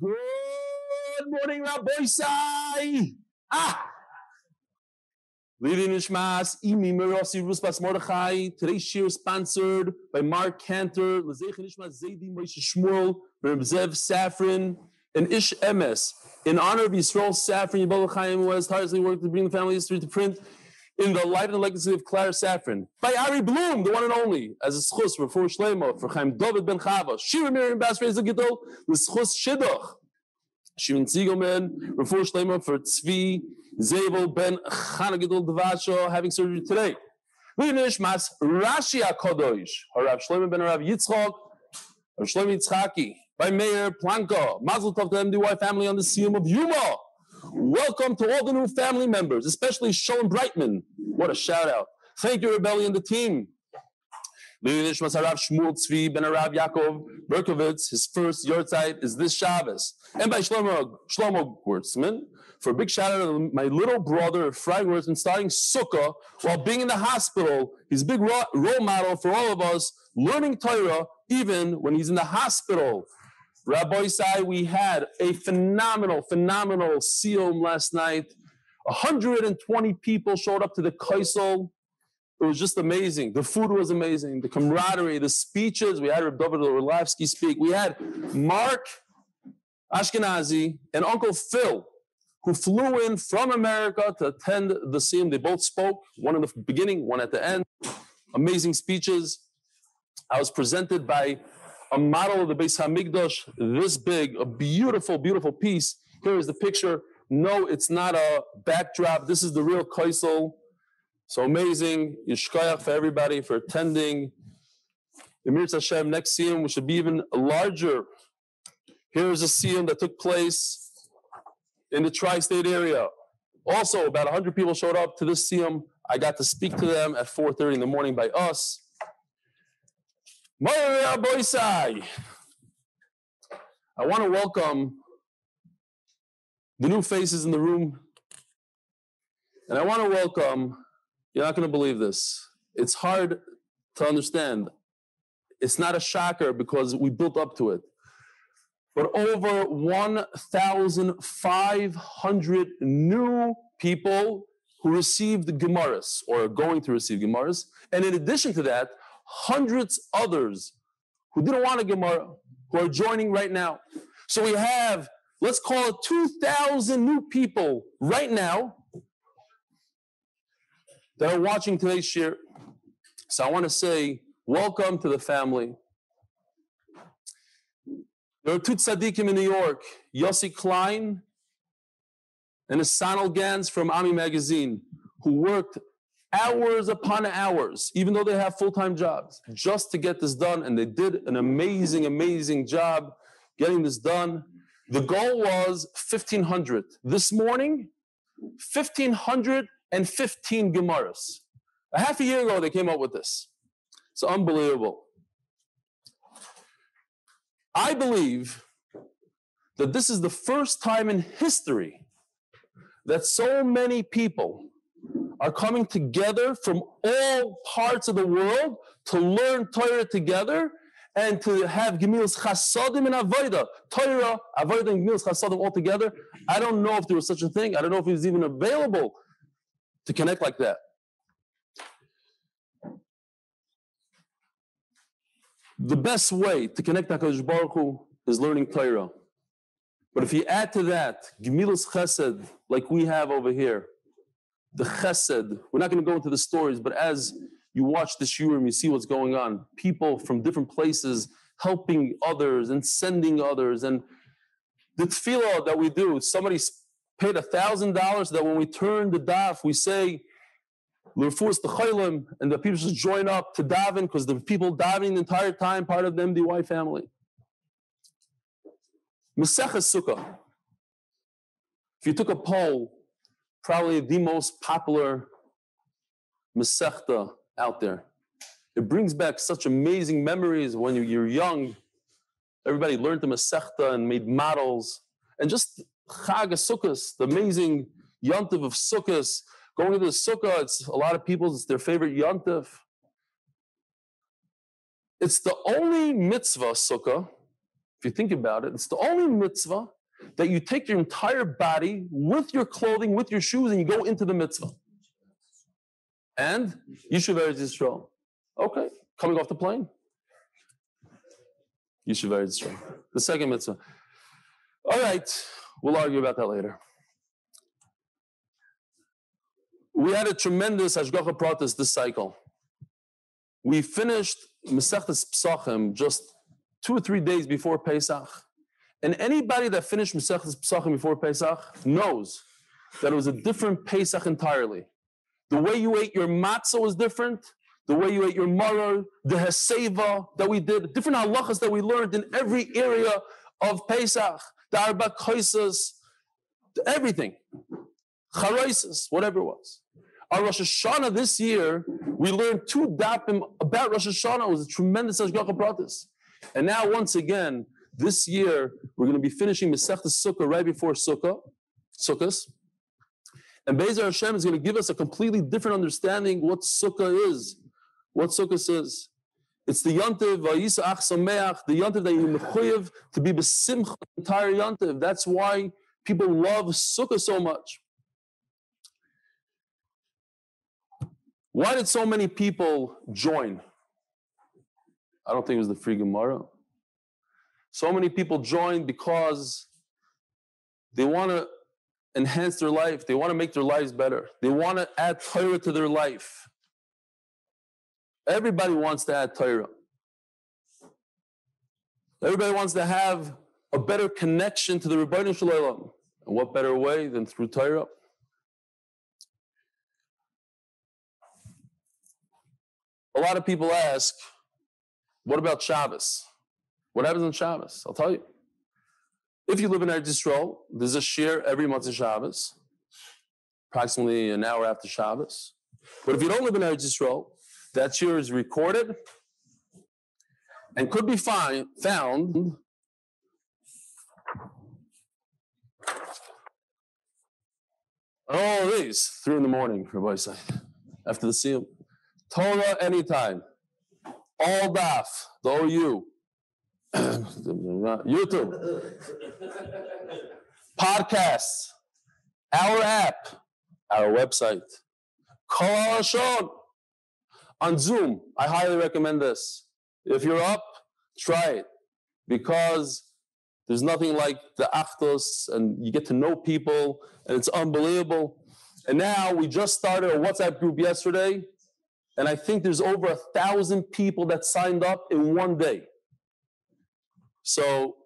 Good morning, Rabbi Sai. Ah. Leading Nishmas, Imi Mirosi Ruspas Mordechai. Today's shir sponsored by Mark Cantor, Lezech Nishmas Zaidi Moshe Shmuel, Zev Safran, and Ish Emes. In honor of Yisrael Safran, Chaim, who has tirelessly worked to bring the family history to print in the life and legacy of Clara Safran. By Ari Bloom, the one and only, as a schus for Fur for Chaim David Ben Chava, Shira Miriam Bas Reza the schus Shidduch. Shimon Ziegelman, Refor Shlema for Tzvi Zabel Ben Chana Gidol Devasho, having surgery today. Linish Mas Rashi HaKadosh, Harav Shlomo Ben Harav Yitzchok, Rav Shlomo Yitzchaki, by Mayor Planko, Mazel Tov to the MDY family on the Siyum of Yuma. Welcome to all the new family members, especially Shalom Brightman. What a shout out. Thank you, Rebellion, the team. Lilish Masarav Shmuel Tzvi Ben Arav Yaakov Berkovitz, his first yahrzeit is this Shabbos. And by Shlomo, Shlomo Wertzman, for a big shout out to my little brother, Frank Wertzman, starting Sukkah while being in the hospital. He's a big role model for all of us, learning Torah even when he's in the hospital. Rabbi Sai, we had a phenomenal, phenomenal Siyum last night. 120 people showed up to the Kaisel. It was just amazing. The food was amazing. The camaraderie, the speeches. We had David Orlovsky speak. We had Mark Ashkenazi and Uncle Phil, who flew in from America to attend the Siyum. They both spoke, one in the beginning, one at the end. Amazing speeches. I was presented by a model of the Beis Hamikdash, this big, a beautiful, beautiful piece. Here is the picture. No, it's not a backdrop. This is the real Kaisel. So amazing. Yishkoyach for everybody for attending. Emir Hashem, next Siyum, we should be even larger. Here is a Siyum that took place in the tri-state area. Also, about 100 people showed up to this Siyum. I got to speak to them at 4.30 in the morning by us. I want to welcome the new faces in the room. And I want to welcome, you're not going to believe this. It's hard to understand. It's not a shocker because we built up to it. But over 1,500 new people who received Gemaras or are going to receive Gemaras. And in addition to that, hundreds others who didn't want a Gemara who are joining right now. So we have, let's call it 2,000 new people right now that are watching today's share. So I want to say, welcome to the family. There are two tzaddikim in New York, Yossi Klein and Asanal Gans from Ami Magazine, who worked hours upon hours, even though they have full-time jobs, just to get this done. And they did an amazing, amazing job getting this done. The goal was 1,500. This morning, 1,515 Gemaras. A half a year ago, they came up with this. It's unbelievable. I believe that this is the first time in history that so many people are coming together from all parts of the world to learn Torah together and to have Gemilas Chasadim and Avodah. Torah, Avodah, and Gemilas Chasadim all together. I don't know if there was such a thing. I don't know if it was even available to connect like that. The best way to connect HaKadosh Baruch Hu is learning Torah. But if you add to that Gemilas Chesed, like we have over here, the chesed. We're not going to go into the stories, but as you watch the shiurim, you see what's going on. People from different places helping others and sending others. And the tefillah that we do, somebody paid a thousand dollars that when we turn the daf, we say, L'rfus the and the people should join up to daven because the people davening the entire time, part of the MDY family. Maseches Sukkah. If you took a poll probably the most popular Masechta out there. It brings back such amazing memories when you're young. Everybody learned the Masechta and made models. And just Chag Sukkot, the amazing Yontif of Sukkot, going to the Sukkah, it's a lot of people, it's their favorite Yontif. It's the only mitzvah, Sukkah, if if you think about it, it's the only mitzvah that you take your entire body with your clothing, with your shoes, and you go into the mitzvah. And Yishuv Eretz Yisrael. Okay, coming off the plane. Yishuv Eretz Yisrael. The second mitzvah. All right, we'll argue about that later. We had a tremendous Hashgacha Pratis this cycle. We finished Masechtas Psachim just two or three days before Pesach. And anybody that finished Masechtas Psachim before Pesach knows that it was a different Pesach entirely. The way you ate your matzah was different. The way you ate your maror, the heseva that we did, different halachas that we learned in every area of Pesach, the arba koisas, everything, charaisis, whatever it was. Our Rosh Hashanah this year, we learned two dapim about Rosh Hashanah. It was a tremendous Hashgacha Pratis. And now, once again, this year, we're going to be finishing Masechta Sukkah right before Sukkah, Sukkahs. And Bezer Hashem is going to give us a completely different understanding what Sukkah is, what Sukkah says. It's the Yantiv, Vayisa Ach Sameach, the Yantiv that you mechuyev to be besimcha, entire Yantiv. That's why people love Sukkah so much. Why did so many people join? I don't think it was the free Gemara. So many people join because they want to enhance their life. They want to make their lives better. They want to add Torah to their life. Everybody wants to add Torah. Everybody wants to have a better connection to the Rebbeinu Shalom. And what better way than through Torah? A lot of people ask, what about Shabbos? What happens on Shabbos? I'll tell you. If you live in Eretz Yisrael, there's a shir every month of Shabbos, approximately an hour after Shabbos. But if you don't live in Eretz Yisrael, that shir is recorded and could be find, found all these, three in the morning, Rabbi said, after the seal. Torah anytime. All daf, the OU. YouTube. Podcasts. Our app. Our website. Kol Shon. On Zoom. I highly recommend this. If you're up, try it. Because there's nothing like the achdus, and you get to know people, and it's unbelievable. And now we just started a WhatsApp group yesterday and I think there's over a thousand people that signed up in one day. So,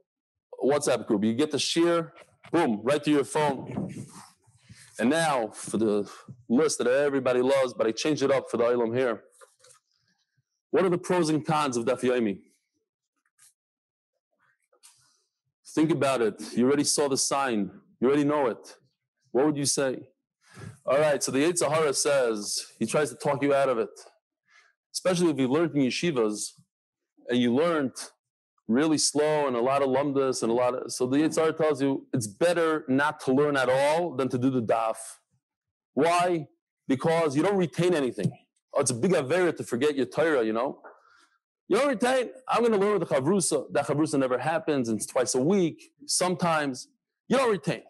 WhatsApp group, you get the share, boom, right to your phone. And now for the list that everybody loves, but I changed it up for the Ilam here. What are the pros and cons of Daf Yomi? Think about it. You already saw the sign. You already know it. What would you say? All right, so the Yetzer Hara says he tries to talk you out of it, especially if you learned in yeshivas and you learned really slow and a lot of lumdas and a lot of. So the Yetzer Hara tells you it's better not to learn at all than to do the daf. Why? Because you don't retain anything. Oh, it's a big avera to forget your Torah, you know. You don't retain. I'm going to learn with the chavrusa. That chavrusa never happens. And it's twice a week. Sometimes you don't retain.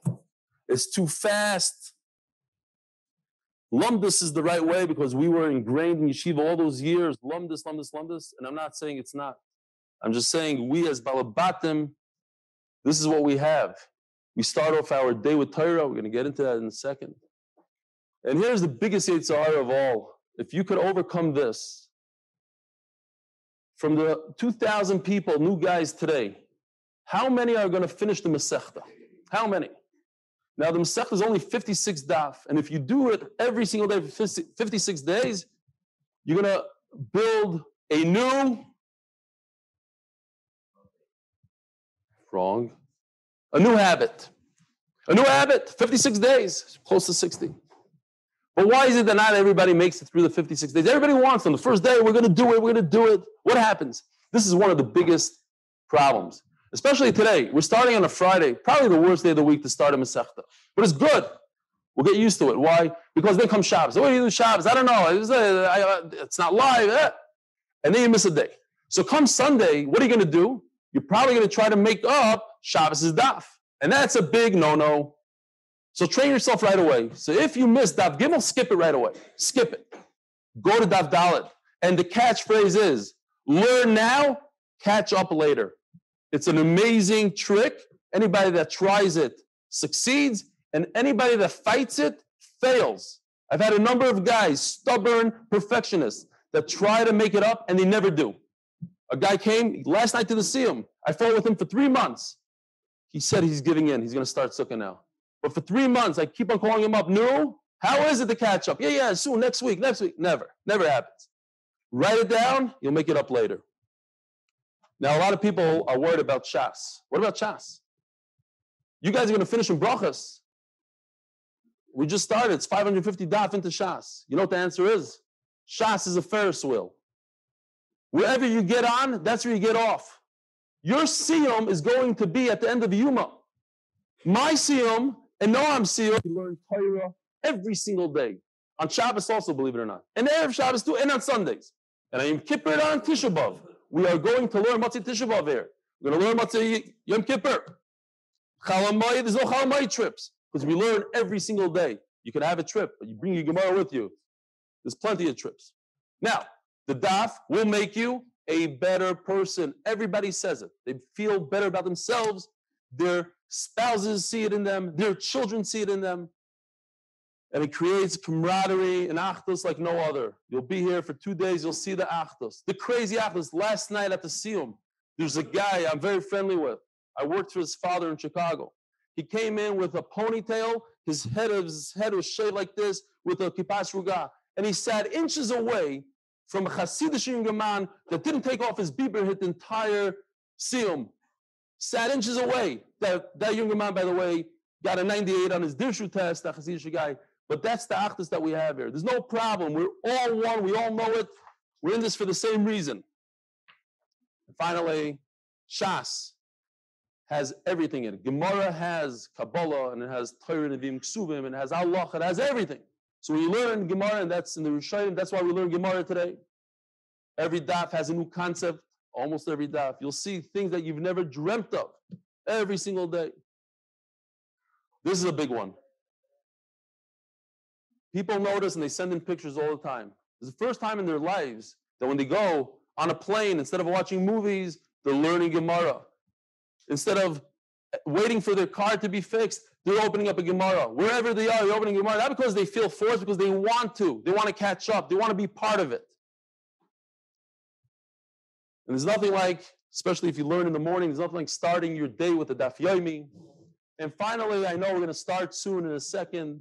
It's too fast Lumdus is the right way because we were ingrained in yeshiva all those years. Lumdus, lumdus, lumdus. And I'm not saying it's not. I'm just saying we as Balabatim, this is what we have. We start off our day with Torah. We're going to get into that in a second. And here's the biggest Yitzhar of all. If you could overcome this, from the 2,000 people, new guys today, how many are going to finish the Masechta? How many? Now the Masech is only 56 daf, and if you do it every single day for 56 days, you're gonna build a new wrong, a new habit, a new habit. 56 days, close to 60. But why is it that not everybody makes it through the 56 days? Everybody wants them. The first day, we're gonna do it. We're gonna do it. What happens? This is one of the biggest problems. Especially today. We're starting on a Friday, probably the worst day of the week to start a Masechta. But it's good. We'll get used to it. Why? Because then comes Shabbos. What do you do Shabbos? I don't know. It's, uh, it's not live. Eh? And then you miss a day. So come Sunday, what are you going to do? You're probably going to try to make up Shabbos' daf. And that's a big no-no. So train yourself right away. So if you miss daf gimel, skip it right away. Skip it. Go to daf dalet. And the catchphrase is, learn now, catch up later. It's an amazing trick. Anybody that tries it succeeds, and anybody that fights it fails. I've had a number of guys, stubborn perfectionists, that try to make it up and they never do. A guy came last night to the Siyum. I fought with him for three months. He said he's giving in. He's going to start sukkah now. But for three months, I keep on calling him up. No, how is it to catch up? Yeah, yeah, soon, next week, next week. Never, never happens. Write it down. You'll make it up later. Now, a lot of people are worried about Shas. What about Shas? You guys are going to finish in brachas. We just started. It's 550 daf into Shas. You know what the answer is? Shas is a Ferris wheel. Wherever you get on, that's where you get off. Your siyum is going to be at the end of the Yuma. My siyum and Noam siyum, you learn Torah every single day. On Shabbos also, believe it or not. And Erev Shabbos too, and on Sundays. And I'm Kippur on Tisha B'Av. We are going to learn Matzah Tisha B'Av here. We're going to learn Matzah Yom Kippur. Chalamayit, there's no Chalamayit trips because we learn every single day. You can have a trip, but you bring your Gemara with you. There's plenty of trips. Now, the daf will make you a better person. Everybody says it. They feel better about themselves. Their spouses see it in them. Their children see it in them. And it creates camaraderie and achdus like no other. You'll be here for two days. You'll see the achdus. The crazy achdus. Last night at the Siyum, there's a guy I'm very friendly with. I worked for his father in Chicago. He came in with a ponytail. His head, his head was shaved like this with a kippas ruga. And he sat inches away from a Hasidic young man that didn't take off his beaver hit the entire Siyum. Sat inches away. That, that younger man, by the way, got a 98 on his Dirshu test, that Hasidic guy. But that's the achdus that we have here. There's no problem. We're all one. We all know it. We're in this for the same reason. And finally, Shas has everything in it. Gemara has Kabbalah and it has Torah Nevim Ksuvim and it has Allah. It has everything. So we learn Gemara, and that's in the Rishayim. That's why we learn Gemara today. Every daf has a new concept. Almost every daf, you'll see things that you've never dreamt of every single day. This is a big one. People notice and they send in pictures all the time. It's the first time in their lives that when they go on a plane, instead of watching movies, they're learning Gemara. Instead of waiting for their car to be fixed, they're opening up a Gemara. Wherever they are, they're opening a Gemara. Not because they feel forced, because they want to. They want to catch up. They want to be part of it. And there's nothing like, especially if you learn in the morning, there's nothing like starting your day with a Daf Yomi. And finally, I know we're going to start soon in a second.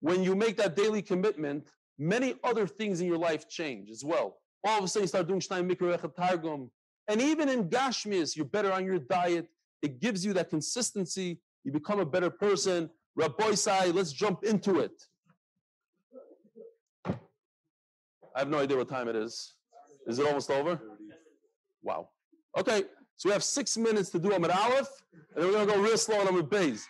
When you make that daily commitment, many other things in your life change as well. All of a sudden, you start doing Shnai Mikra Targum. And even in Gashmias, you're better on your diet. It gives you that consistency. You become a better person. Rabbi Sai, let's jump into it. I have no idea what time it is. Is it almost over? Wow. Okay, so we have six minutes to do Amud Aleph, and then we're going to go real slow on Amud Beis.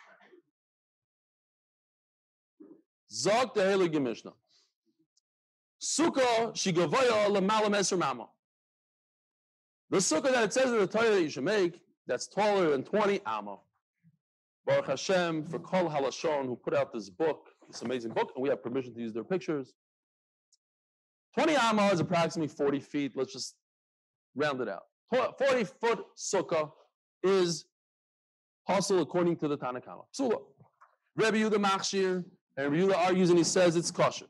Zog the Heilige Mishnah. Sukkah shigavoya lemalam eser mama. The sukkah that it says in the Torah that you should make, that's taller than 20 amma. Baruch Hashem for Kol Halashon, who put out this book, this amazing book, and we have permission to use their pictures. 20 amma is approximately 40 feet. Let's just round it out. 40 foot sukkah is possible according to the Tanakama. Psula. Rebbe Yehuda Machshir, and Rebbe Yehuda argues and he says it's kosher.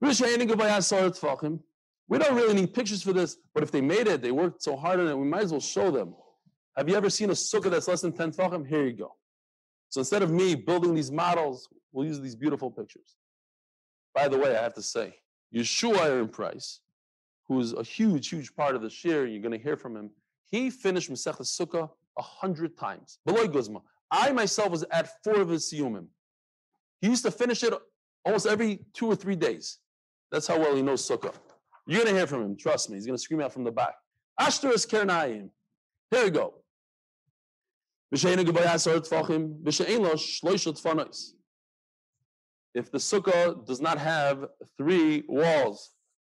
We don't really need pictures for this, but if they made it, they worked so hard on it, we might as well show them. Have you ever seen a sukkah that's less than 10 tefachim? Here you go. So instead of me building these models, we'll use these beautiful pictures. By the way, I have to say, Yeshua Aaron Price, who's a huge, huge part of the share, you're going to hear from him, he finished Masech Sukkah a hundred times. Beloy Guzma. I myself was at four of his siyumim. He used to finish it almost every two or three days. That's how well he knows Sukkah. You're going to hear from him. Trust me. He's going to scream out from the back. Ashtar is. Here we go. If the sukkah does not have three walls,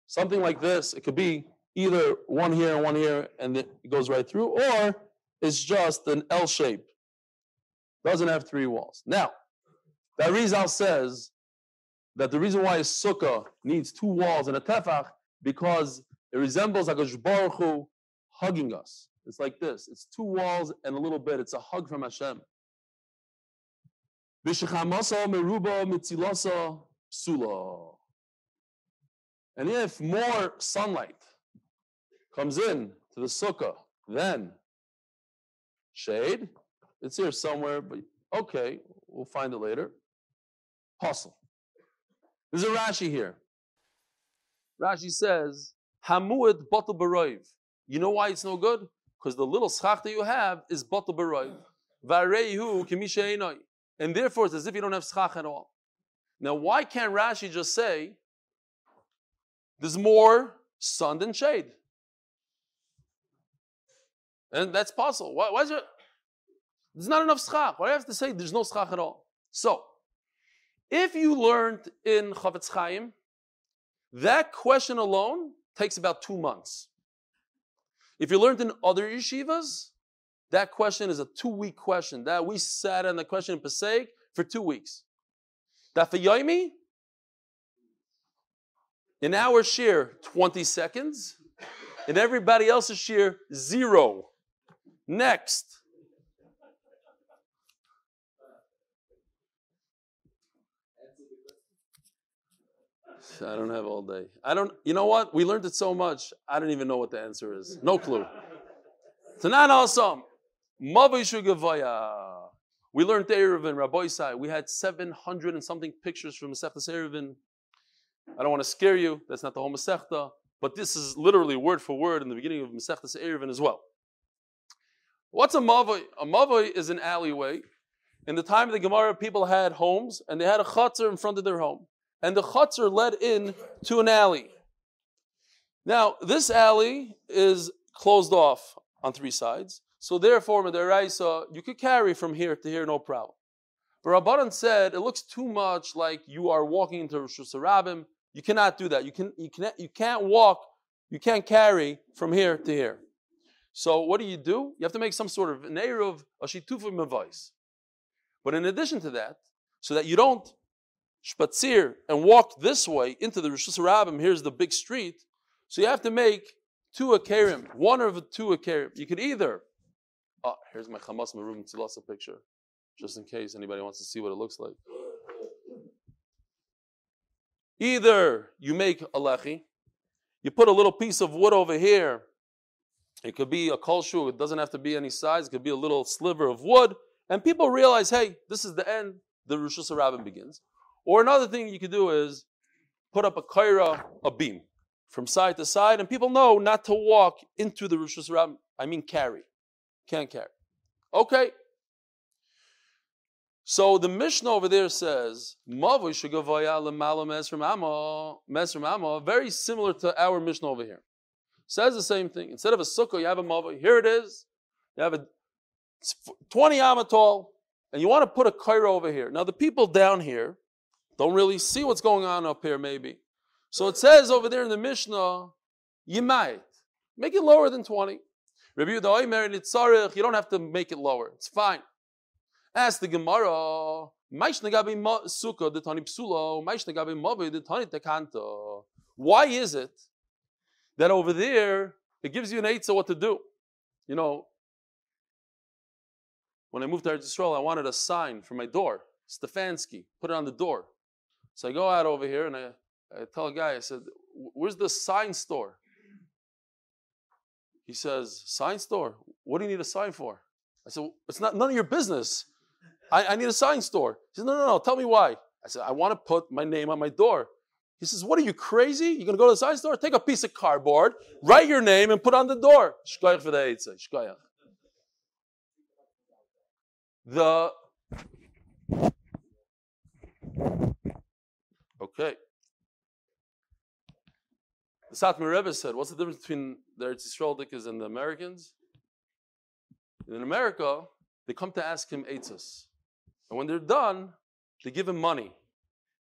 something like this, it could be either one here and one here, and it goes right through, or it's just an L shape. Doesn't have three walls. Now, Rizal says that the reason why a sukkah needs two walls and a tefach because it resembles a Baruch Hu hugging us. It's like this. It's two walls and a little bit. It's a hug from Hashem. And if more sunlight comes in to the sukkah, then shade, it's here somewhere, but okay, we'll find it later. Hustle. There's a Rashi here. Rashi says, Hamuad batal baroiv. You know why it's no good? Because the little schach that you have is batal baroiv. Vareihu kimisha And therefore it's as if you don't have schach at all. Now why can't Rashi just say, there's more sun than shade? And that's possible. Why, why is it? There's not enough schach. Why do I have to say there's no schach at all? So, if you learned in Chafetz Chaim, that question alone takes about two months. If you learned in other yeshivas, that question is a two-week question. That we sat on the question in Pesach for two weeks. That for Yomi, in our share, 20 seconds. In everybody else's share, zero. Next. I don't have all day. I don't, you know what? We learned it so much, I don't even know what the answer is. No clue. Tanan Shugavaya. We learned Eruvin, Rabbi Isai. We had 700 and something pictures from Masechtas Eruvin. I don't want to scare you. That's not the whole Masechta. But this is literally word for word in the beginning of Masechtas Eruvin as well. What's a mavoi? A mavoi is an alleyway. In the time of the Gemara, people had homes and they had a chutzner in front of their home and the chutzner led in to an alley. Now, this alley is closed off on three sides, so therefore, Medaraisa, you could carry from here to here, no problem. But Rabbanan said it looks too much like you are walking into reshus harabim. You cannot do that. You can you can't you can't walk, you can't carry from here to here. So what do you do? You have to make some sort of of a shitufim advice. But in addition to that, so that you don't spatzir and walk this way into the reshus harabim, here's the big street. So you have to make two akerim, one of the two akerim. You could either, oh, here's my Chamas Marum Tzilasa picture, just in case anybody wants to see what it looks like. Either you make a lechi, you put a little piece of wood over here. It could be a kolshu, it doesn't have to be any size, it could be a little sliver of wood, and people realize, hey, this is the end, the reshus harabim begins. Or another thing you could do is put up a kaira, a beam, from side to side, and people know not to walk into the reshus harabim. I mean carry. Can't carry. Okay. So the Mishnah over there says, very similar to our Mishnah over here. Says the same thing. Instead of a sukkah, you have a mavoi. Here it is. You have a 20 amma tall, and you want to put a kaira over here. Now the people down here, don't really see what's going on up here, maybe. So it says over there in the Mishnah, you might make it lower than 20. Rabbi Yehuda you don't have to make it lower. It's fine. Ask the Gemara, why is it that over there it gives you an eitzah what to do? You know, when I moved to Israel, I wanted a sign for my door, Stefansky, put it on the door. So I go out over here and I, I tell a guy, I said, Where's the sign store? He says, Sign store? What do you need a sign for? I said, It's not none of your business. I, I need a sign store. He said, No, no, no, tell me why. I said, I want to put my name on my door. He says, What are you crazy? You're going to go to the sign store? Take a piece of cardboard, write your name, and put on the door. Shkoyach. Eh, the Okay. The Satmar Rebbe said, what's the difference between the Eretz Yisrael Dickers and the Americans? In America, they come to ask him Eitzos. And when they're done, they give him money.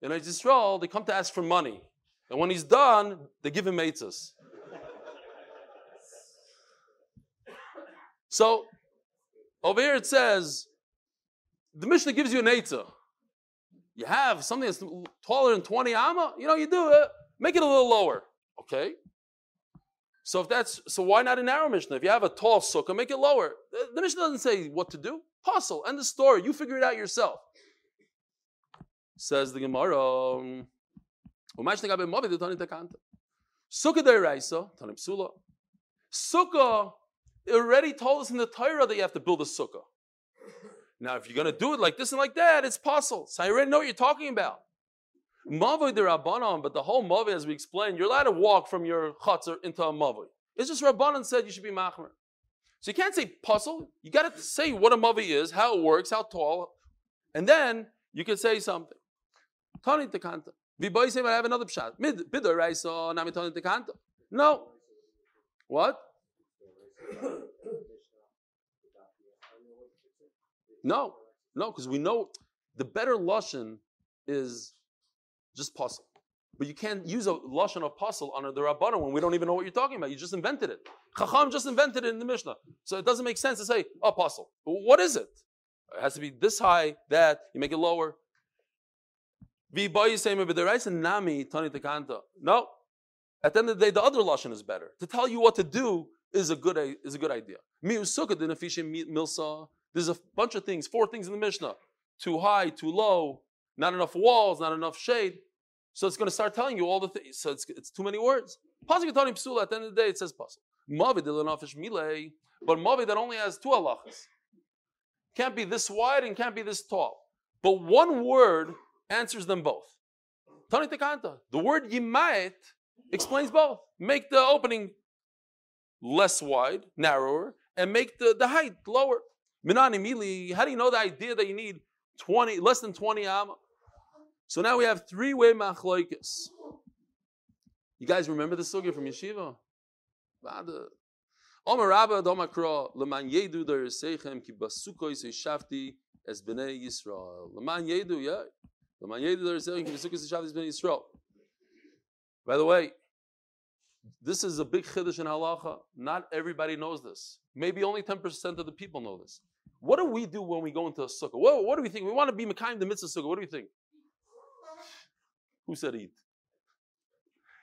In Eretz Yisrael, they come to ask for money. And when he's done, they give him Eitzos. so, over here it says, the Mishnah gives you an Eitzah. You have something that's taller than 20 amma, you know, you do it, make it a little lower. Okay? So if that's so why not a narrow Mishnah? If you have a tall sukkah, make it lower. The, the Mishnah doesn't say what to do. Puzzle. End the story. You figure it out yourself. Says the Gemara. Sukkah already told us in the Torah that you have to build a sukkah. Now, if you're going to do it like this and like that, it's. So I already know what you're talking about. Mavoi de Rabbanon, but the whole Mavoi, as we explained, you're allowed to walk from your chutzner into a Mavoi. It's just Rabbanon said you should be machmer. So you can't say puzzle. You got to say what a Mavoi is, how it works, how tall, and then you can say something. Tani tekanta. Viboy say I have another pshat. Mid bidor raisa nami tani tekanta. No. What? No, no, because we know the better lashon is just puzzle. But you can't use a lashon of puzzle under the rabbanon when we don't even know what you're talking about. You just invented it. Chacham just invented it in the Mishnah, so it doesn't make sense to say oh puzzle. What is it? It has to be this high, that you make it lower. No. At the end of the day, the other lashon is better. To tell you what to do is a good is a good idea. There's a bunch of things, four things in the Mishnah. Too high, too low, not enough walls, not enough shade. So it's going to start telling you all the things. So it's, it's too many words. Pasuk at the end of the day, it says Pasuk. Mavoi Dilanafish Mile, but Mavoi that only has two halachas. Can't be this wide and can't be this tall. But one word answers them both. Tani Tekanta. The word Yimayit explains both. Make the opening less wide, narrower, and make the, the height lower. Minani Mili, how do you know the idea that you need 20, less than 20 amma? So now we have three-way machloikis. You guys remember the sugya from yeshiva? By the way, this is a big chiddush in halacha. Not everybody knows this. Maybe only 10% of the people know this. What do we do when we go into a sukkah? What, what do we think? We want to be Mekayim the mitzvah sukkah. What do we think? Who said eat?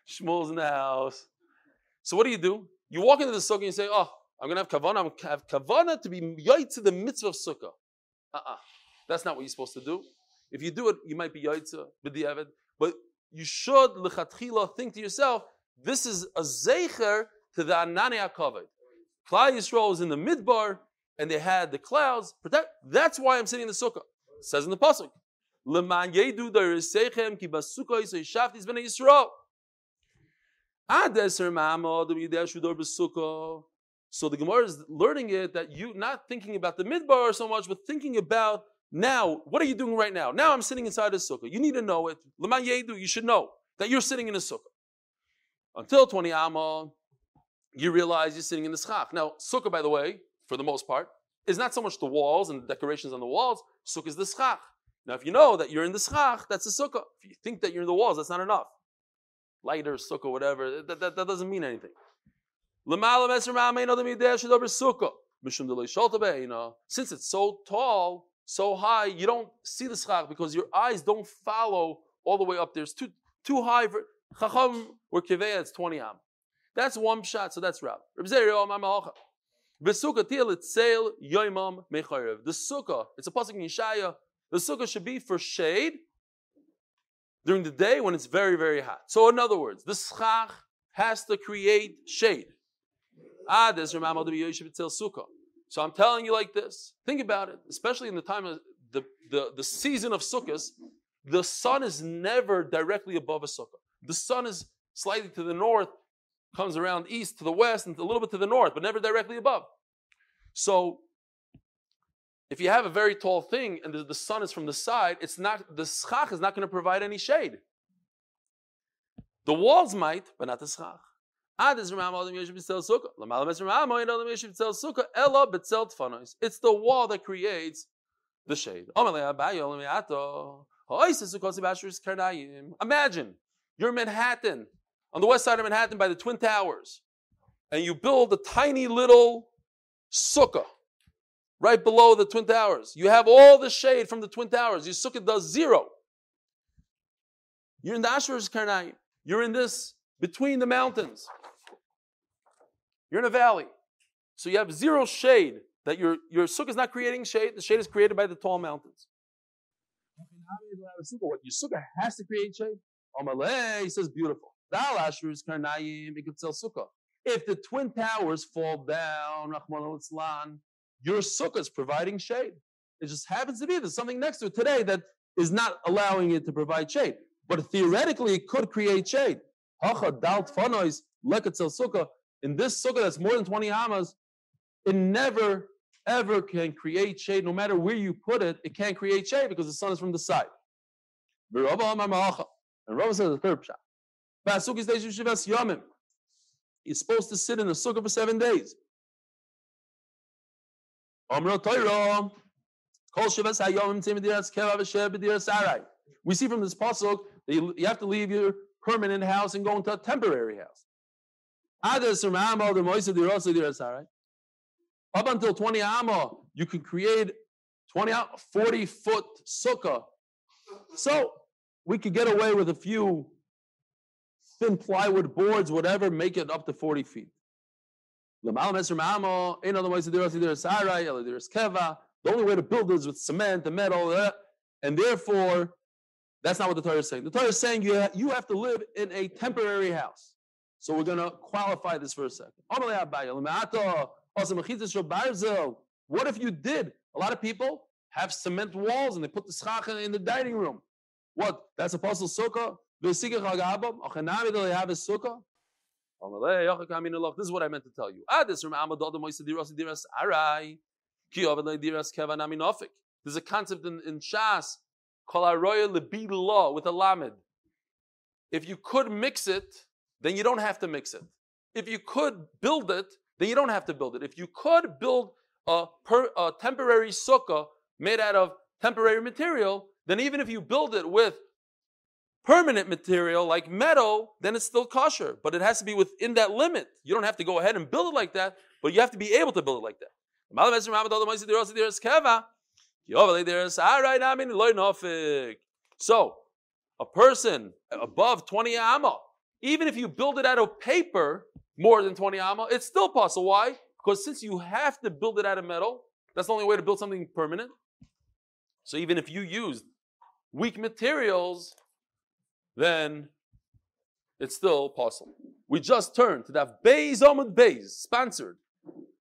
Shmuel's in the house. So what do you do? You walk into the sukkah and you say, oh, I'm going to have kavana. I'm going to have kavana to be to the mitzvah of sukkah. Uh-uh. That's not what you're supposed to do. If you do it, you might be yoytza, b'di'evet. But you should, lechatchila, think to yourself, this is a zecher to the anani akavod. Klal Yisrael is in the midbar, and they had the clouds protect. That's why I'm sitting in the sukkah. It says in the pasuk, "Leman yedu derisechem ki basukah yisay shaftis bnei Yisrael." So the Gemara is learning it that you not thinking about the midbar so much, but thinking about now. What are you doing right now? Now I'm sitting inside a sukkah. You need to know it. Leman yedu. You should know that you're sitting in a sukkah. Until 20 amma, you realize you're sitting in the schach. Now, sukkah, by the way, for the most part, is not so much the walls and the decorations on the walls. Sukkah is the schach. Now, if you know that you're in the schach, that's a sukkah. If you think that you're in the walls, that's not enough. Lighter, sukkah, whatever, that, that, that doesn't mean anything. Since it's so tall, so high, you don't see the schach because your eyes don't follow all the way up there. It's too, too high for Chacham or Kiveya, it's 20 am. That's one shot, so that's Rab. The sukkah, it's a pasuk in Yeshaya. The sukkah should be for shade during the day when it's very, very hot. So, in other words, the schach has to create shade. Ah, so I'm telling you like this. Think about it, especially in the time of the, the, the season of sukkahs, the sun is never directly above a sukkah. The sun is slightly to the north, comes around east to the west and a little bit to the north, but never directly above. So if you have a very tall thing and the, the sun is from the side, it's not the schach is not going to provide any shade. The walls might, but not the schach. It's the wall that creates the shade. Imagine you're Manhattan on the west side of Manhattan by the Twin Towers, and you build a tiny little sukkah right below the Twin Towers. You have all the shade from the Twin Towers. Your sukkah does zero. You're in the Ashteros Karnaim. You're in this between the mountains. You're in a valley. So you have zero shade. That your, your sukkah is not creating shade. The shade is created by the tall mountains. What your sukkah has to create shade. Oh, Amalei, he says beautiful. If the twin towers fall down, your sukkah is providing shade. It just happens to be there's something next to it today that is not allowing it to provide shade. But theoretically, it could create shade. In this sukkah that's more than 20 amas, it never ever can create shade. No matter where you put it, it can't create shade because the sun is from the side. And Rabbi says the third pshat. He's supposed to sit in the sukkah for seven days. We see from this pasuk that you, you have to leave your permanent house and go into a temporary house. Um, Up until 20 amma, you can create 20, 40 foot sukkah. So we could get away with a few thin plywood boards, whatever, make it up to 40 feet. The only way to build is with cement and metal, and therefore, that's not what the Torah is saying. The Torah is saying you, you have to live in a temporary house. So we're going to qualify this for a second. What if you did? A lot of people have cement walls and they put the schacha in the dining room. What? That's apostle sukkah. This is what I meant to tell you. There's a concept in, in Shas called law with a lamed. If you could mix it, then you don't have to mix it. If you could build it, then you don't have to build it. If you could build a, per, a temporary sukkah made out of temporary material, then even if you build it with permanent material like metal, then it's still kosher. But it has to be within that limit. You don't have to go ahead and build it like that, but you have to be able to build it like that. So, a person above 20 amma, even if you build it out of paper, more than 20 amma, it's still possible. Why? Because since you have to build it out of metal, that's the only way to build something permanent. So even if you use weak materials, then it's still possible. We just turned to that Beis Amud Beis, sponsored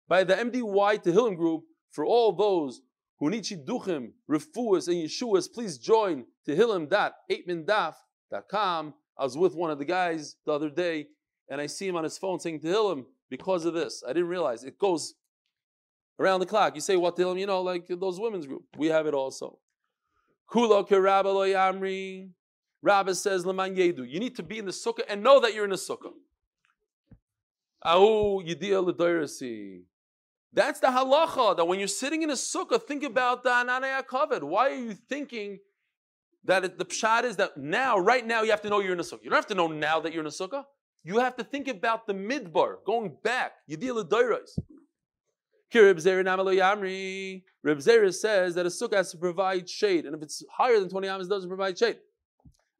by the MDY Tehillim Group for all those who need shidduchim, refuas, and yeshuas. Please join tehillim.8mindaf.com. I was with one of the guys the other day and I see him on his phone saying Tehillim because of this. I didn't realize it goes around the clock. You say what Tehillim, you know, like those women's group. We have it also. Kerabba yamri. Rabbi says leman yedu. You need to be in the sukkah and know that you're in the sukkah. Yidia l'doirasi. That's the halacha. That when you're sitting in a sukkah, think about the ananaya covered. Why are you thinking that it, the pshat is that now, right now, you have to know you're in a sukkah? You don't have to know now that you're in a sukkah. You have to think about the midbar, going back. Yedil Adoiros. Reb Zera says that a sukkah has to provide shade, and if it's higher than 20 amas, it doesn't provide shade.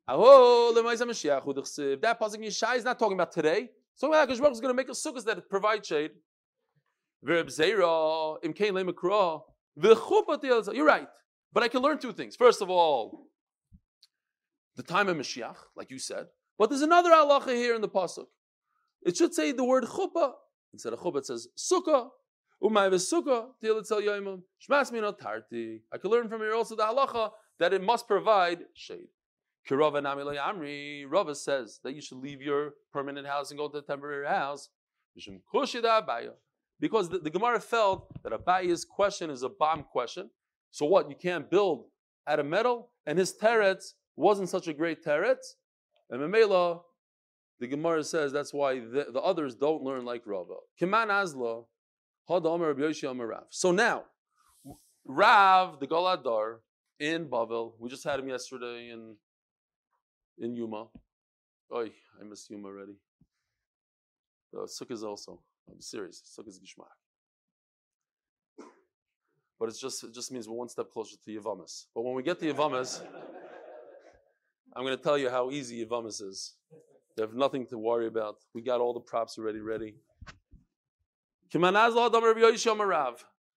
That pasuk Yishai is not talking about today. So about is going to make a sukkah that provide shade. You're right. But I can learn two things. First of all, the time of Mashiach, like you said. But there's another halacha here in the pasuk. It should say the word chuppah instead of chuppah. It says sukkah. I can learn from here also the halacha that it must provide shade. Kirova amri. Rava says that you should leave your permanent house and go to a temporary house. Because the, the Gemara felt that Abaye's question is a bomb question. So what? You can't build out of metal, and his teretz wasn't such a great teretz. And Memela, the Gemara says that's why the, the others don't learn like Rava. Kiman Azla. So now, Rav, the Galadar, in Bavel, we just had him yesterday in in Yuma. Oy, I miss Yuma already. Uh, the Sukkah is also. I'm serious. Sukkah is Gishmak. but it's just it just means we're one step closer to Yavamas. But when we get to Yavamas, I'm going to tell you how easy Yavamas is. You have nothing to worry about. We got all the props already ready.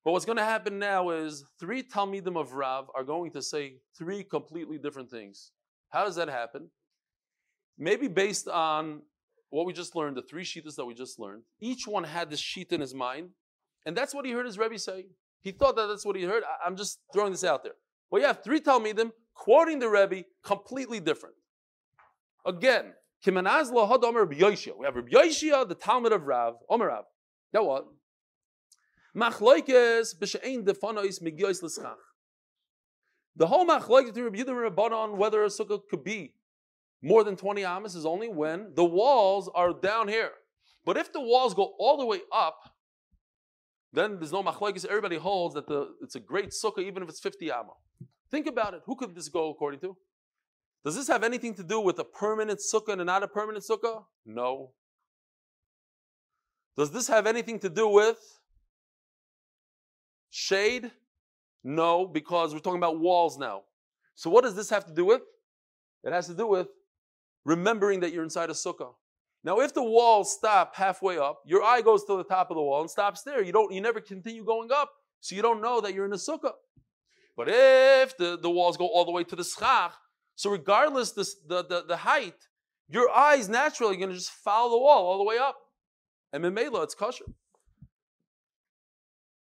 But what's going to happen now is three Talmidim of Rav are going to say three completely different things. How does that happen? Maybe based on what we just learned, the three shitas that we just learned. Each one had this sheet in his mind, and that's what he heard his Rebbe say. He thought that that's what he heard. I'm just throwing this out there. Well, you have three Talmidim quoting the Rebbe completely different. Again, We have Rabbi Yoshia, the Talmid of Rav, Omer Rav. Now what? Machloikes b'she'ein defanois migyois l'schach. The whole machloikes between Rabbi Yehuda and Rabbanon whether a sukkah could be more than 20 amas is only when the walls are down here. But if the walls go all the way up, then there's no machlokes. Everybody holds that the, it's a great sukkah even if it's 50 amma. Think about it. Who could this go according to? Does this have anything to do with a permanent sukkah and not a permanent sukkah? No. Does this have anything to do with shade? No, because we're talking about walls now. So what does this have to do with? It has to do with remembering that you're inside a sukkah. Now, if the walls stop halfway up, your eye goes to the top of the wall and stops there. You don't, you never continue going up, so you don't know that you're in a sukkah. But if the, the walls go all the way to the schach, so regardless this, the, the, the height, your eyes naturally going to just follow the wall all the way up. And memela, it's kosher.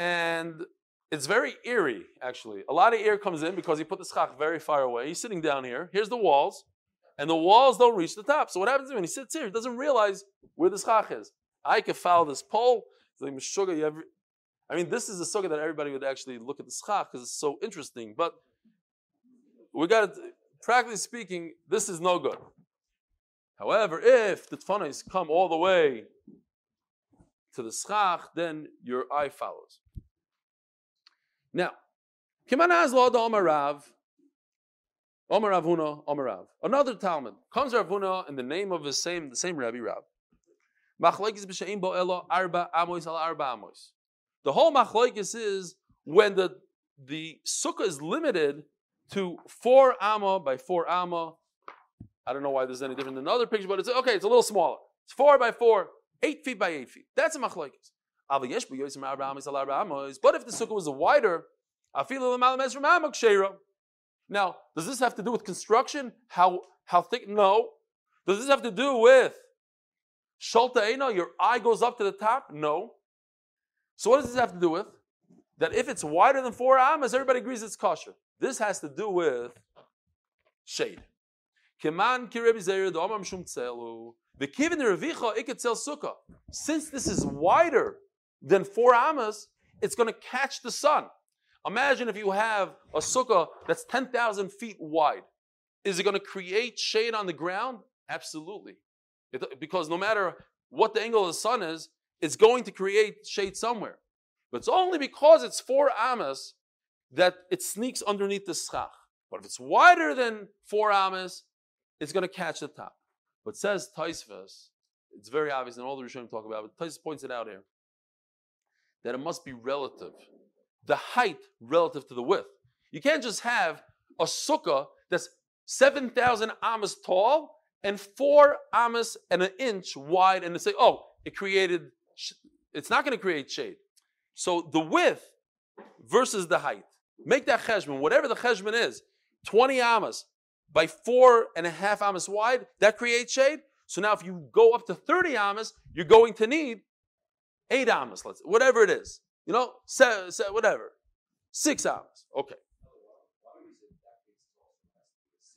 And it's very eerie, actually. A lot of air comes in because he put the schach very far away. He's sitting down here. Here's the walls, and the walls don't reach the top. So what happens when he sits here? He doesn't realize where the schach is. I could foul this pole. Like. I mean, this is a sukkah that everybody would actually look at the schach because it's so interesting. But we got to, practically speaking, this is no good. However, if the tfanas come all the way to the schach, then your eye follows. Now, Kimanaz lo Omer Rav, Omer Ravuna, Omer Rav. Another Talmid comes Ravuna in the name of the same the same Rabbi Rav. Machlekes b'sheim bo elo arba amos al arba amos. The whole machlekes is when the the sukkah is limited to four amma by four amma. I don't know why there's any different than the picture, but it's okay. It's a little smaller. It's four by four, eight feet by eight feet. That's a machlekes. But if the sukkah was wider, now, does this have to do with construction? How, how thick? No. Does this have to do with Shalta your eye goes up to the top? No. So what does this have to do with? That if it's wider than four amas, everybody agrees it's kosher. This has to do with shade. Keman The Since this is wider then four amas, it's going to catch the sun. Imagine if you have a sukkah that's 10,000 feet wide. Is it going to create shade on the ground? Absolutely. It, because no matter what the angle of the sun is, it's going to create shade somewhere. But it's only because it's four amas that it sneaks underneath the schach. But if it's wider than four amas, it's going to catch the top. But says Taisvas, it's very obvious, and all the Rishonim talk about it, but Taisvas points it out here that it must be relative. The height relative to the width. You can't just have a sukkah that's 7,000 amas tall and four amas and an inch wide and say, oh, it created, it's not going to create shade. So the width versus the height. Make that cheshbon, whatever the cheshbon is, 20 amas by four and a half amas wide, that creates shade. So now if you go up to 30 amas, you're going to need Eight amas, let's whatever it is. You know, seven, seven, whatever. Six amas. Okay.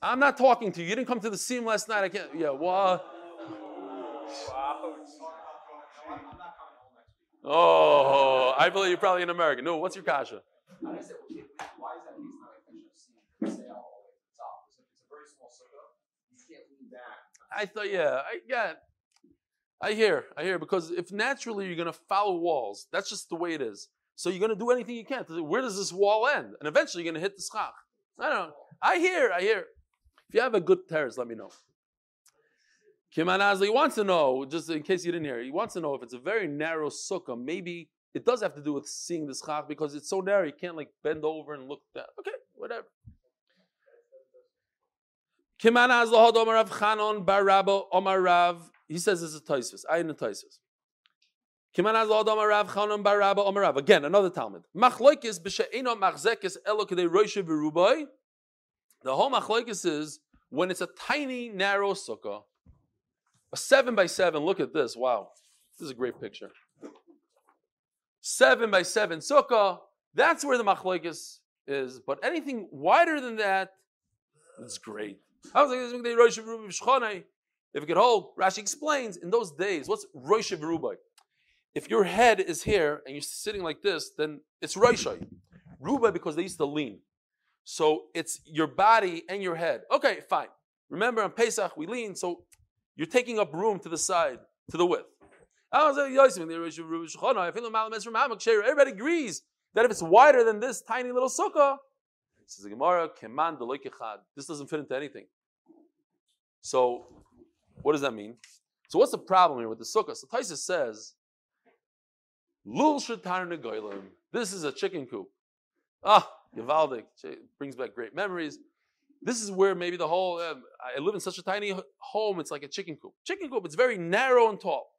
I'm not talking to you. You didn't come to the scene last night. I can't. Yeah. Well. Oh, I believe you're probably an American. No, what's your kasha? I thought, yeah, I got. I hear, I hear, because if naturally you're going to follow walls, that's just the way it is. So you're going to do anything you can. Where does this wall end? And eventually you're going to hit the schach. I don't know. I hear, I hear. If you have a good terrace, let me know. Kim Anazli wants to know, just in case you didn't hear, he wants to know if it's a very narrow sukkah, maybe it does have to do with seeing the schach because it's so narrow you can't like bend over and look down. Okay, whatever. Kim Anazli Omar Rav Chanon Bar Rabba Omar Rav he says this is Taisus. I in the Taisus. Kiman Adam Rav Chanan Bar Rabba Omer Rav. Again, another Talmid. Machloikis machzekis elo v'rubai. The whole machloikis is when it's a tiny, narrow sukkah, a seven by seven. Look at this. Wow, this is a great picture. Seven by seven sukkah. That's where the machloikis is. But anything wider than that, it's great. If you could hold, Rashi explains in those days, what's Rosh Rubai? If your head is here and you're sitting like this, then it's Roshai. Rubai because they used to lean. So it's your body and your head. Okay, fine. Remember on Pesach we lean, so you're taking up room to the side, to the width. Everybody agrees that if it's wider than this tiny little sukkah, says the Gemara, this doesn't fit into anything. So what does that mean? So what's the problem here with the sukkah? So Taisa says, Lul shatar negoilim. This is a chicken coop. Ah, Yavaldik brings back great memories. This is where maybe the whole. Uh, I live in such a tiny home. It's like a chicken coop. Chicken coop. It's very narrow and tall,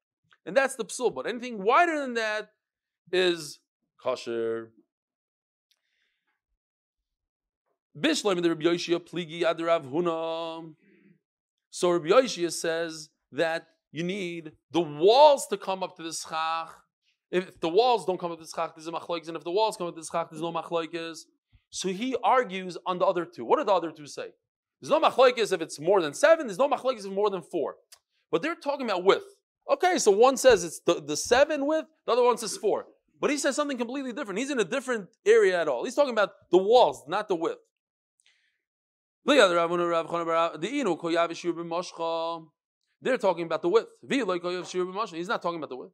and that's the psul. But anything wider than that is kosher. Bishloim the Rabbi Yoshia pligi adarav huna. So Rabbi Yoshia says that you need the walls to come up to the schach. If the walls don't come up to the schach, there's a machloikis, and if the walls come up to the schach, there's no machloikis. So he argues on the other two. What do the other two say? There's no machloikis if it's more than seven. There's no machloikis if more than four. But they're talking about width. Okay, so one says it's the, the seven width, the other one says four. But he says something completely different. He's in a different area at all. He's talking about the walls, not the width. They're talking about the width. He's not talking about the width.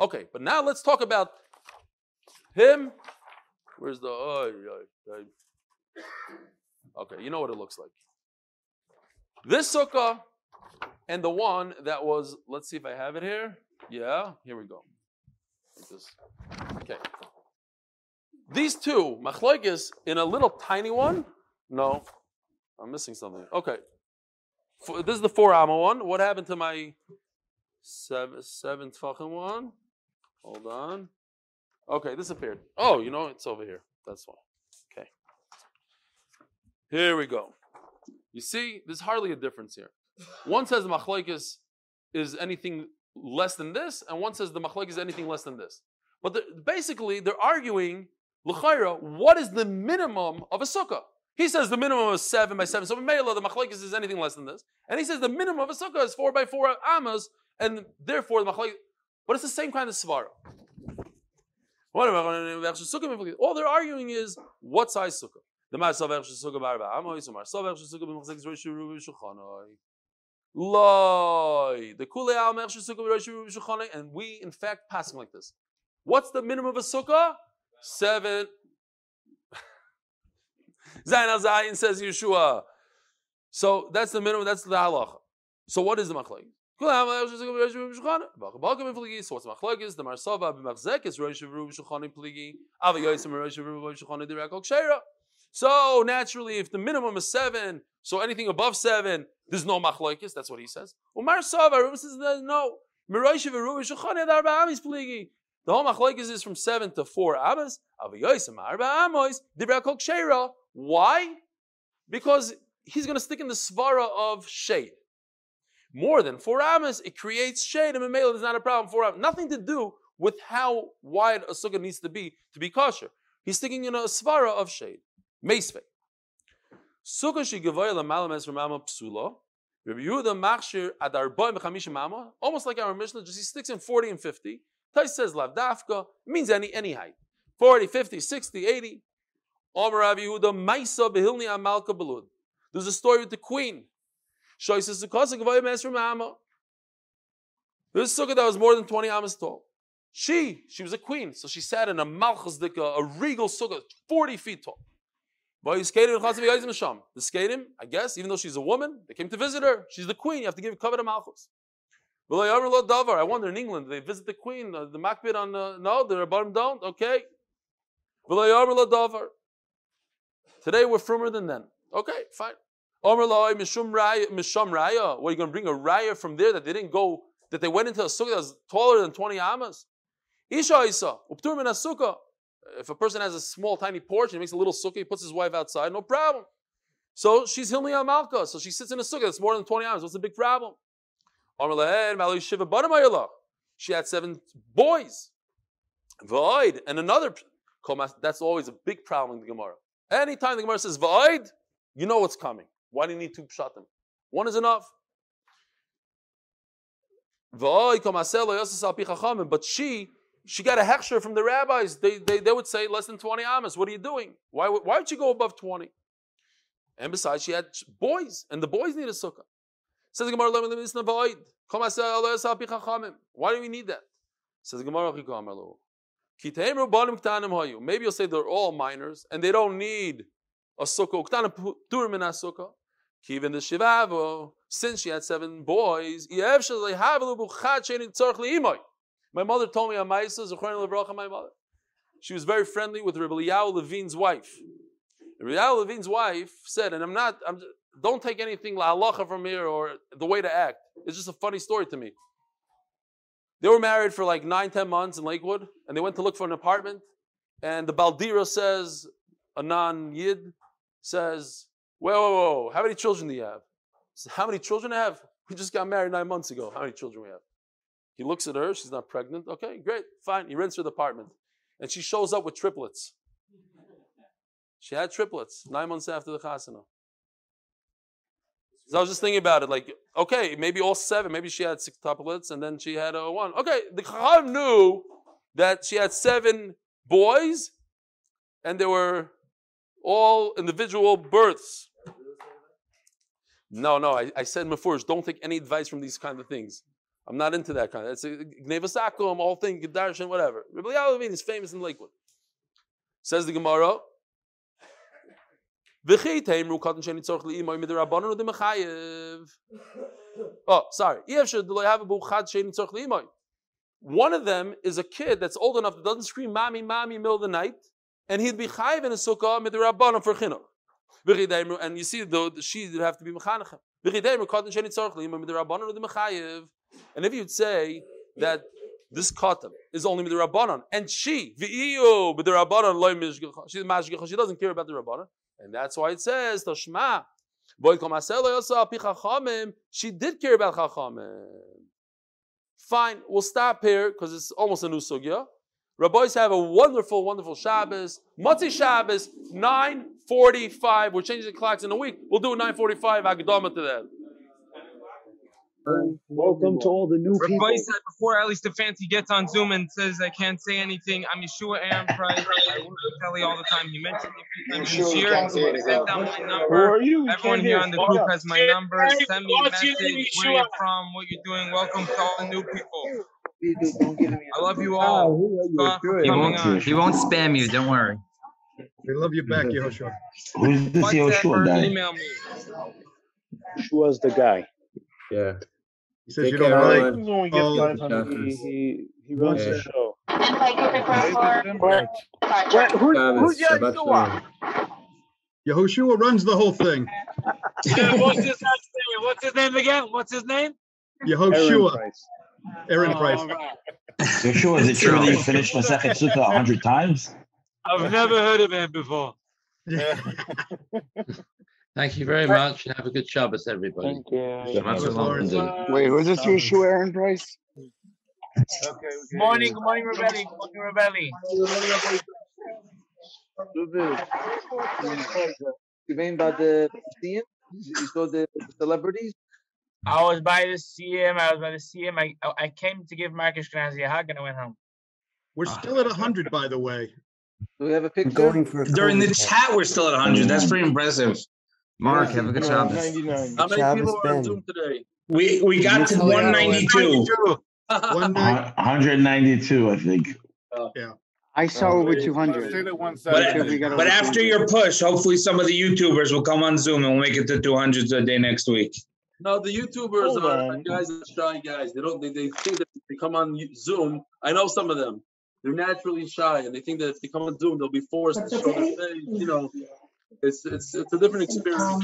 Okay, but now let's talk about him. Where's the. Okay, you know what it looks like. This sukkah and the one that was, let's see if I have it here. Yeah, here we go. Okay. These two, machlokes, in a little tiny one. No, I'm missing something. Okay, this is the four amma one. What happened to my seven seven tefachim one? Hold on. Okay, this appeared. Oh, you know it's over here. That's why. Okay. Here we go. You see, there's hardly a difference here. One says the machlokes is anything less than this, and one says the machlokes is anything less than this. But the, basically, they're arguing L'chayra, what is the minimum of a sukkah? He says the minimum is seven by seven. So Mela, the machlekes is anything less than this. And he says the minimum of a sukkah is four by four amas, and therefore the machlekes. But it's the same kind of svara. What about All they're arguing is what size sukkah. The Marsav Sukkah Barba Amois, Marsav Sukkah B'Machzek Rosh Rubi Shulchanoi. Loi. The Kule Al Mersh Sukkah Rosh Rubi Shulchanoi, and we in fact passing like this. What's the minimum of a sukkah? Seven. Zayin al Zayin says Yeshua. So that's the minimum, that's the halacha. So what is the machlek? So what's machlek the marsava is rosh v'ruv shulchanim pligi ava yosim rosh v'ruv shulchanim dirakol kshera. So naturally, if the minimum is seven, so anything above seven, there's no machlokes. That's what he says. Umar Sava, Ruben says no. Mirosh v'ruv shulchanim darba amis pligi. The whole machlokes is from seven to four amas. Why? Because he's going to stick in the svara of shade. More than four amas, it creates shade, and Mamela is not a problem. Four amas, nothing to do with how wide a sukkah needs to be to be kosher. He's sticking in a svara of shade. Meisve. Sukkah shigavoy lamalames from amma psula. Rabbi Yehuda machshir adar boy mechamisha Almost like our Mishnah, just he sticks in 40 and 50. Tais says lavdafka, means any, any height. 40, 50, 60, 80. Omer Rav Yehuda, Maisa behilni amalka belud. There's a story with the queen. Shoysa Sukkah Gavaya Mesra Mama. This sukkah that was more than 20 amas tall. She, she was a queen, so she sat in a malchus, a regal sukkah, 40 feet tall. The skatim, I guess, even though she's a woman, they came to visit her. She's the queen. You have to give cover to malchus. I wonder in England, they visit the queen, uh, the makbid on uh, no, the bottom don't. Okay. Today we're firmer than then. Okay, fine. What are you going to bring a raya from there that they didn't go, that they went into a sukkah that was taller than 20 amas? Isha. If a person has a small, tiny porch and he makes a little sukkah, he puts his wife outside, no problem. So she's Hilmi Malka, so she sits in a sukkah that's more than 20 amas. What's the big problem? She had seven boys. Void. And another, that's always a big problem in the Gemara. Anytime the Gemara says void, you know what's coming. Why do you need two pshatim? One is enough. But she, she got a hechsher from the rabbis. They, they, they would say less than 20 amas. What are you doing? Why, why would you go above 20? And besides, she had boys, and the boys need a sukkah. Says Gemara, why do we need that? Says Gemara, maybe you'll say they're all minors, and they don't need a sukkah. Even the Shivavo, since she had seven boys, my mother told me Maisa, my mother. She was very friendly with Rabbi Eliyahu Levine's wife. Rabbi Eliyahu Levine's wife said, and I'm not, I'm, don't take anything la halacha from here or the way to act. It's just a funny story to me. They were married for like nine, ten months in Lakewood, and they went to look for an apartment. And the Baldira says, a non Yid says, Whoa, whoa, whoa, how many children do you have? Says, how many children do I have? We just got married nine months ago. How many children we have? He looks at her, she's not pregnant. Okay, great, fine. He rents her the apartment. And she shows up with triplets. She had triplets nine months after the chasana. So I was just thinking about it, like, okay, maybe all seven, maybe she had six tuplets and then she had a one. Okay, the Chacham knew that she had seven boys and they were all individual births. No, no, I, I said before, don't take any advice from these kind of things. I'm not into that kind of. It's a all thing, Gedarshan, whatever. Rabbi Yalavin is famous in Lakewood. Says the Gemara, Oh, sorry. One of them is a kid that's old enough that doesn't scream "mommy, mommy" middle of the night, and he'd be chayiv in a sukkah midrabanan for chinuch. And you see, though she would have to be mechanechem. And if you'd say that this katan is only midrabanan, and she, she's she doesn't care about the rabbanon, and that's why it says, Toshma. She did care about Chachamim. Fine, we'll stop here because it's almost a new sugya. Rabbis have a wonderful, wonderful Shabbos. Matzi Shabbos, 9.45. We're changing the clocks in a week. We'll do a 9.45 Agdama to that. Welcome to all the new Rabbi people. said before Eli Stefansky gets on Zoom and says, I can't say anything. I'm Yeshua Aaron Price. I work with Kelly all the time. He mentioned me a few times this year. Send down my Who number. are you? Everyone here on the group has my number. Send me a message, where you're from, what you're doing. Welcome to all the new people. Don't give me I love you Oh, all. who are you? Scott for Good. He won't, he won't spam you, don't worry. We love you back, Yehoshua. Who's this WhatsApp Yoshua or guy? email me. The guy. Yeah. He says Take you don't care, like. everyone. He's only gets guys he, he, he runs Yeah. the show. What? What? Who, Shabbos, who's Shabbat Yeshua? Shalom. Yehoshua runs the whole thing. What's his name? What's his name again? What's his name? Aaron Yehoshua, Price. Aaron Oh, Price. all right. Yoshua, is it true that you finished Masechet Sukkah a hundred times? I've never heard of him before. Yeah. Thank you very much and have a good Shabbos, everybody. Thank you. Shabbat shalom. Lawrence. indeed. Wait, who's this Yeshua Aaron Price? Okay, okay. Good morning, good morning, Rebelli. Good morning, Rebelli. You mean about the seeing? You saw the celebrities? I was by the see him. I was by the see him. I I came to give Marcus Ashkenazi a hug and I went home. We're still at 100, by the way. Do we have a picture? Going for a During the chat, we're still at 100. That's pretty impressive. Mark, have a good Shabbos. Ninety-nine. How many Shabbos people are on Zoom today? We, we got to one ninety-two. One nine, hundred and ninety-two, I think. Oh. Yeah, I saw over two Stayed at one But, but after your push, hopefully some of the YouTubers will come on Zoom and we'll make it to two hundred a day next week. No, the YouTubers Hold are on. guys that shy guys. They don't. They, they think that if they come on Zoom. I know some of them. They're naturally shy, and they think that if they come on Zoom, they'll be forced to show their face. You know, it's it's it's a different experience. On,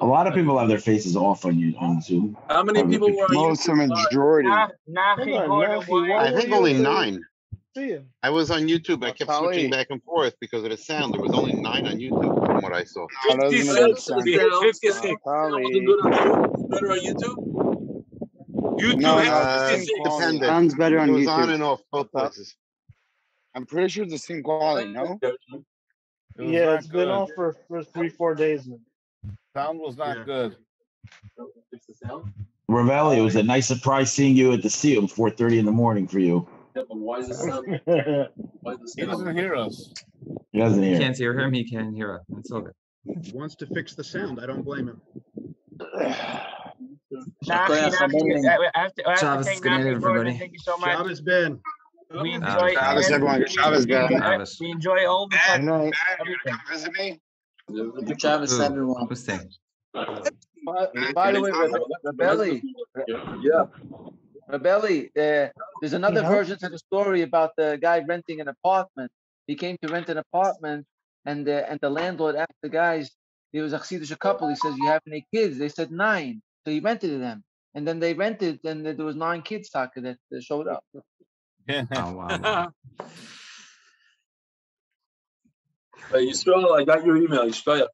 A uh, lot of people have their faces off on you, on Zoom. how many people were on Most of the majority. Nah, nah, he Hold on, Gordon, Nafi, why- why I think only nine. See him. I was on YouTube. I kept Probably. switching back and forth because of the sound. There was only nine on YouTube from what I saw. Oh, that was a good sound. Sound Probably. wasn't good on Zoom. Better on YouTube. YouTube No, has uh, the same quality. depended. Sounds better on It was on YouTube. and off both places. I'm pretty sure it's the same quality, no? It Yeah, not it's been good. off for, for three, four days now. Sound was not Yeah. good. Fix the sound. Ravelli, it was a nice surprise seeing you at the Seal, four thirty in the morning for you. Yeah, but why is the sound? Why is the He doesn't hear us. He doesn't You hear. can't hear him, he can't hear us. It's all good. wants to fix the sound. I don't blame him. Thank good night, Nafi Gordon. everybody. Thank you so much. Shabbos Ben. We Uh, enjoy. Shabbos, everyone. Shabbos, we, guys. enjoy- Shabbos. we enjoy all the Good fun, night. everything. Visit me? Travis, Who? everyone. Who's saying? By, by the way, Rebelli, Yeah. Rebelli, uh, there's another Yeah. version to the story about the guy renting an apartment. He came to rent an apartment, and the and the landlord asked the guys. He was a Chassidish couple. He says, "You have any kids?" They said nine. So he rented to them, and then they rented, and there was nine kids talking that that showed up. Yeah. Oh, wow, wow. Hey, Yisrael, I got your email. Yisrael.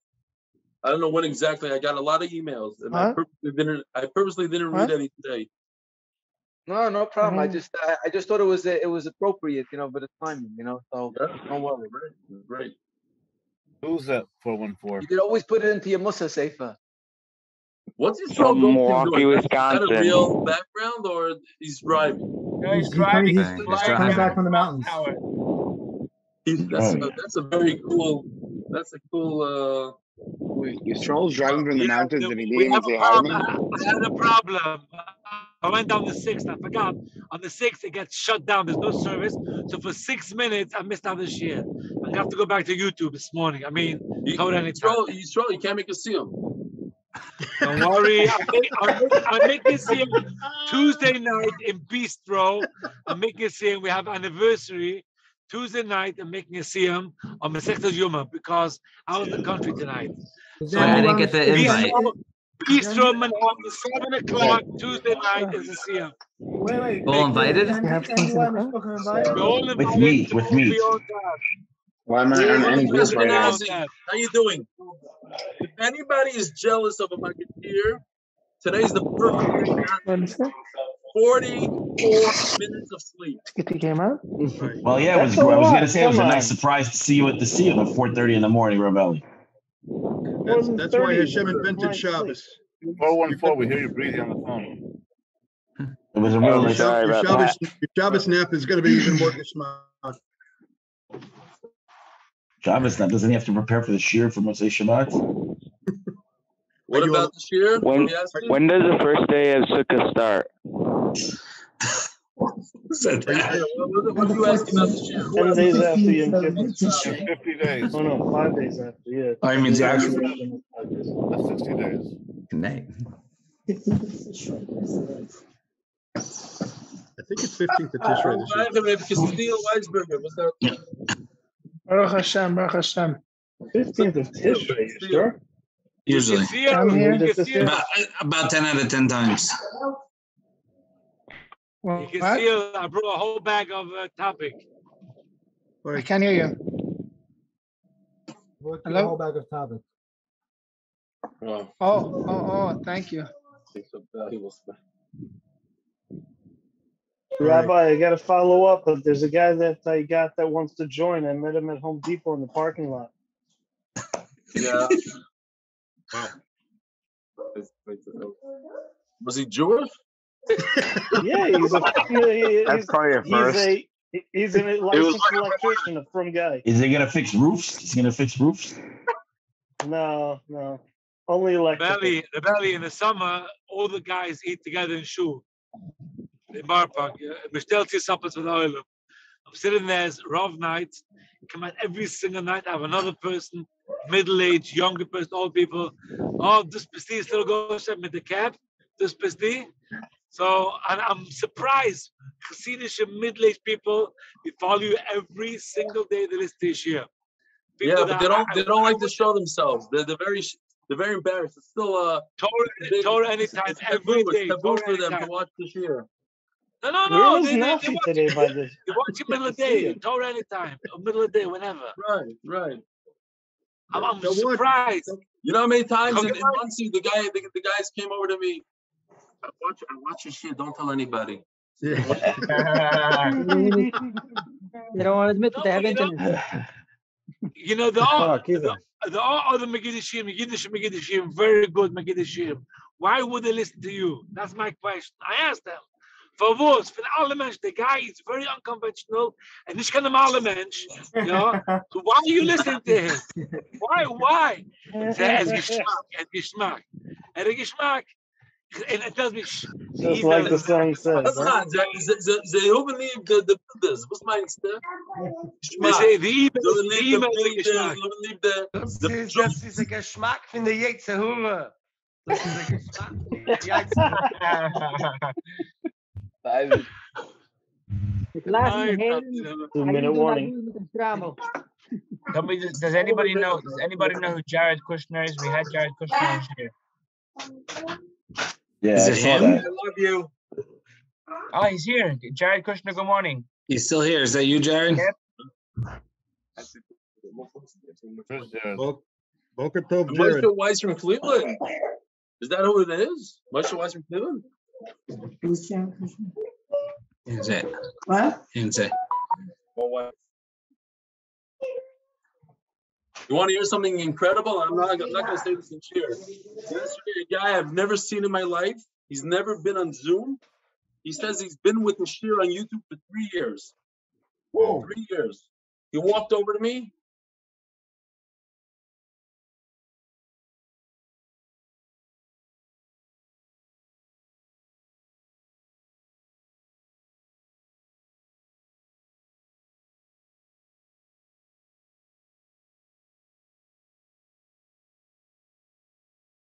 I don't know when exactly. I got a lot of emails, and I purposely didn't. I purposely didn't read any today. No, no problem. I Mhm. just I, I just thought it was uh, it was appropriate, you know, for the timing, you know. So Yeah. don't worry. Right. Right. Who's that four one four? You could always put it into your Musa sefer. What's Yisrael From going Milwaukee, doing? Is that a Wisconsin. real background, or he's driving? No, he's He's driving. he's He's flying coming back from the mountains. He's, that's a, Right. that's a very cool. That's a cool. uh Wait, Yisrael's driving from the mountains and he we didn't have say a hi to me? problem. I had a problem. I went down the sixth. I forgot. On the sixth, it gets shut down. There's no service. So for six minutes, I missed out this year. I have to go back to YouTube this morning. I mean, You, Hold on, Yisrael, Yisrael, you can't make a seal. Don't worry. I'll make, I'll make, I'll make it see Tuesday night in Bistro. I'm making a see We have anniversary. Tuesday night, I'm making a Siyam on Masechta Yuma because I was in the country tonight. So I didn't get the invite. Bistro, Bistro Manhattan, seven o'clock Tuesday night is a Siyam. Wait, wait. All invited? Anyone is fucking invited? We're all With invited meat, to with all be meat. on that. Why am I on any group right now? Ashkenazi, how you doing? If anybody is jealous of a Magadir, today's the perfect day. What is it? 44 minutes of sleep. Get the game out? Well, yeah, it was. That's a I was gonna say it was a nice surprise to see you at the Seal at four thirty in the morning, Ravelli. That's, that's why 30 Hashem was invented my Shabbos. Four one four. We hear you breathing on the phone. It was a Oh, real Your nice. sorry Shab- your about Shabbos, your Shabbos nap is gonna be even more geschmack. Shabbos now doesn't he have to prepare for the shear for Moshe Shabbat? What Are you about the shear? When- What are you asking? When does the first day of Sukkah start? What, what, what are you asking about the shear? Ten days you? after Yom Kippur. In fifty days. Oh, no, five days after, yeah. Oh, I mean, the actual- That's sixty days. Good night. I think it's fifteenth of Tishrei this year. Reb Castile Weisberger, Was that? Baruch Hashem, Baruch Hashem. Fifteenth of Tishrei, sure? Usually. I'm here. You This can is see it. About, about ten out of ten times. Well, You can what? see I brought a whole bag of uh, topic. I can't hear you. Hello? A whole bag of topic. Oh, Oh, oh, oh, thank you. it's a valuable stuff. Rabbi, I gotta follow up, but there's a guy that I got that wants to join. I met him at Home Depot in the parking lot. Yeah. Wow. It's- it's- Was he Jewish? Yeah, he's a, he- That's he's, probably a he's first. a, he's an licensed electrician, a from guy. Is he gonna fix roofs? Is he gonna fix roofs? No, no. Only electrical. Belly, the belly in the summer, all the guys eat together in shul. In bar park. Bestellt you with oil. I'm sitting there, it's Rav night. Come out every single night. I have another person, middle aged, younger person, old people. Oh, this pesti still goes with the cab. This pesti. So, and I'm surprised. Hasidic middle aged people, they follow you every single day they listen to your shir. Yeah, but they don't I- they don't like to show themselves. They're they're very they're very embarrassed. It's still uh Torah, Torah anytime, every day. It's taboo for them to watch the year. No, no, Where no. was They, they, they watch, today by the? they watch it middle of the day. Torah anytime, or middle of the day, whenever. Right, right. I'm, I'm So what- surprised. You know how many times in, Okay. in Monsey the guy the, the guys came over to me. I watch I watch your shit. Don't tell anybody. Yeah. They don't want to admit that they have you know- internet. You know, the all, Fuck, either. the, the all other Megidashim, Megidashim, Megidashim, very good Megidashim. Why would they listen to you? That's my question. I asked them. For what? For alle Mensch, the guy is very unconventional and nicht kein normaler Mensch. Ja? So why are you listening to him? Why? Why? Say, Er hat Geschmack, er hat Geschmack. Er hat Geschmack. And it tells me, sh- Just like the song says. Hoeven niet de de this. Was meinst du? they say the email, Ze the lief email de is Geschmack. ze lief de Das de ist, das ist der Geschmack von der Jetzerhure. Das ist der Geschmack von der Jetzerhure. David. Ik laat Nein, me dat- heen. Two minute warning. niet met een strammel. Somebody, does, does anybody know? Does anybody know who Jared Kushner is? We had Jared Kushner on here. Yeah, Is it saw him? that. love you. Oh, he's here. Jared Kushner. Good morning. He's still here. Is that you, Jared? Yep. Where's Jared? Bo- Boker Tov, Jared. Moshe Weiss from Cleveland. Is that who it is? Moshe Weiss from Cleveland? Is it? What? Is it? You want to hear something incredible? I'm not, I'm not going to say this in cheer. Yesterday, a guy I've never seen in my life. He's never been on Zoom. He says he's been with Nashir on YouTube for three years. Whoa. Three years. He walked over to me.